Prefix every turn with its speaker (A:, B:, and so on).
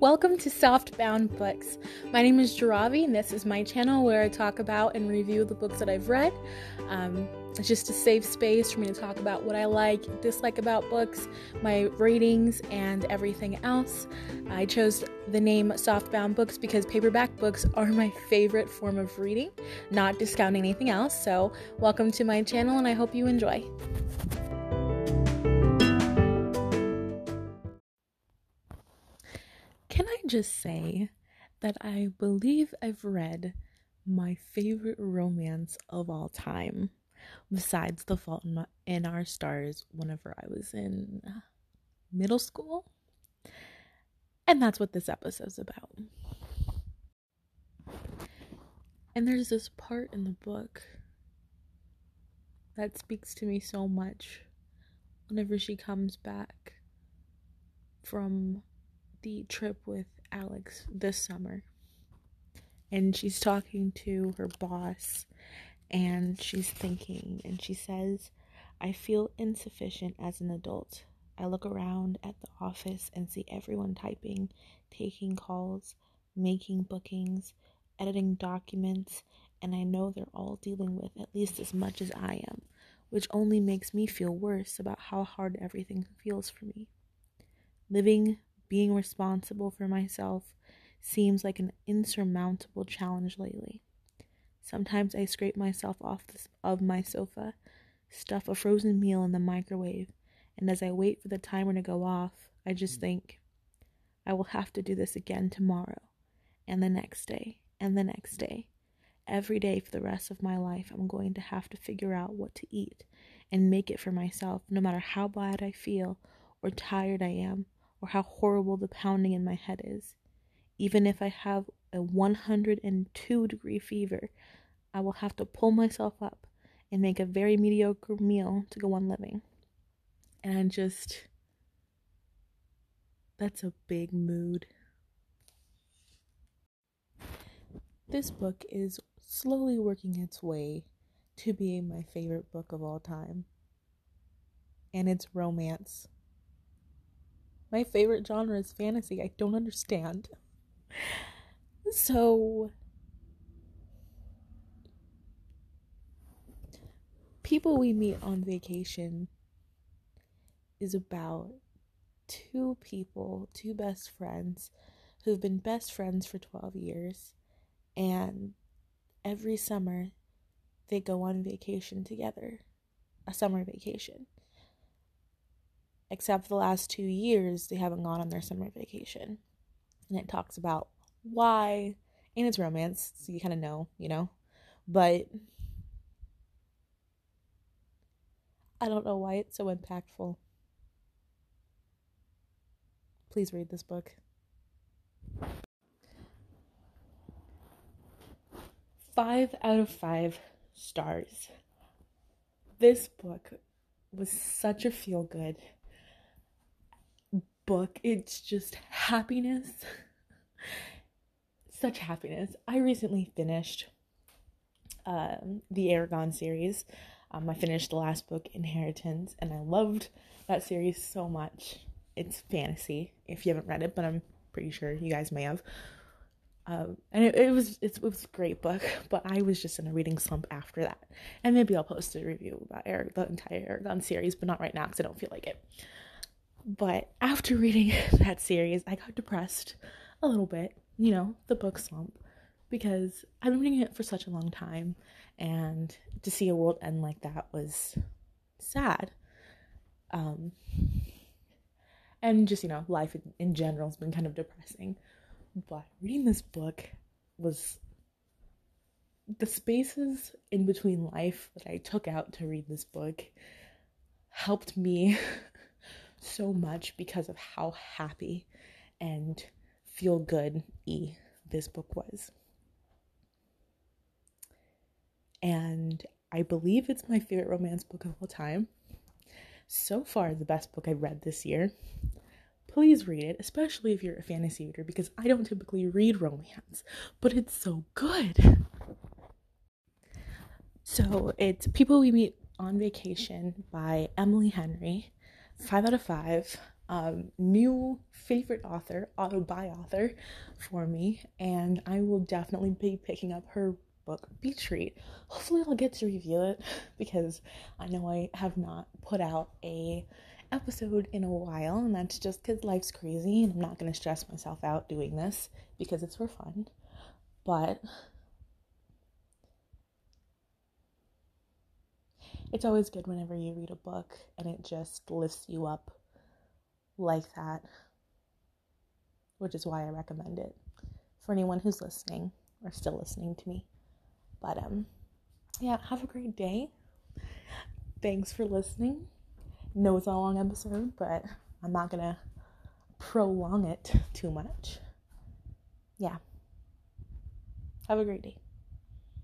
A: Welcome to Softbound Books. My name is Jaravi, and this is my channel where I talk about and review the books that I've read. Um, it's just a safe space for me to talk about what I like, dislike about books, my ratings, and everything else. I chose the name Softbound Books because paperback books are my favorite form of reading, not discounting anything else. So, welcome to my channel, and I hope you enjoy. Can I just say that I believe I've read my favorite romance of all time, besides The Fault in Our Stars, whenever I was in middle school? And that's what this episode's about. And there's this part in the book that speaks to me so much whenever she comes back from the trip with Alex this summer. And she's talking to her boss and she's thinking and she says, I feel insufficient as an adult. I look around at the office and see everyone typing, taking calls, making bookings, editing documents, and I know they're all dealing with at least as much as I am, which only makes me feel worse about how hard everything feels for me. Living being responsible for myself seems like an insurmountable challenge lately. Sometimes I scrape myself off the, of my sofa, stuff a frozen meal in the microwave, and as I wait for the timer to go off, I just mm. think, I will have to do this again tomorrow, and the next day, and the next day. Every day for the rest of my life, I'm going to have to figure out what to eat and make it for myself, no matter how bad I feel or tired I am or how horrible the pounding in my head is. Even if I have a 102 degree fever, I will have to pull myself up and make a very mediocre meal to go on living. And just, that's a big mood. This book is slowly working its way to being my favorite book of all time. And it's romance. My favorite genre is fantasy. I don't understand. So, People We Meet on Vacation is about two people, two best friends who've been best friends for 12 years, and every summer they go on vacation together, a summer vacation except for the last two years, they haven't gone on their summer vacation. And it talks about why, and it's romance, so you kind of know, you know. But I don't know why it's so impactful. Please read this book. Five out of five stars. This book was such a feel good book. It's just happiness. Such happiness. I recently finished um, the Eragon series. Um, I finished the last book, Inheritance, and I loved that series so much. It's fantasy, if you haven't read it, but I'm pretty sure you guys may have. Um, and it, it was it was a great book, but I was just in a reading slump after that. And maybe I'll post a review about Eric, the entire Eragon series, but not right now because I don't feel like it. But after reading that series, I got depressed a little bit, you know, the book slump, because I've been reading it for such a long time, and to see a world end like that was sad. Um, and just, you know, life in, general has been kind of depressing. But reading this book was the spaces in between life that I took out to read this book helped me so much because of how happy and feel good y this book was. And I believe it's my favorite romance book of all time. So far, the best book I've read this year. Please read it, especially if you're a fantasy reader, because I don't typically read romance, but it's so good. So it's People We Meet on Vacation by Emily Henry five out of five. um, new favorite author, auto buy author for me, and I will definitely be picking up her book Beach Read. Hopefully, I'll get to review it because I know I have not put out a episode in a while, and that's just because life's crazy, and I'm not gonna stress myself out doing this because it's for fun. But it's always good whenever you read a book and it just lifts you up like that, which is why I recommend it for anyone who's listening or still listening to me. But um yeah, have a great day. Thanks for listening. No, it's a long episode, but I'm not gonna prolong it too much. Yeah. Have a great day.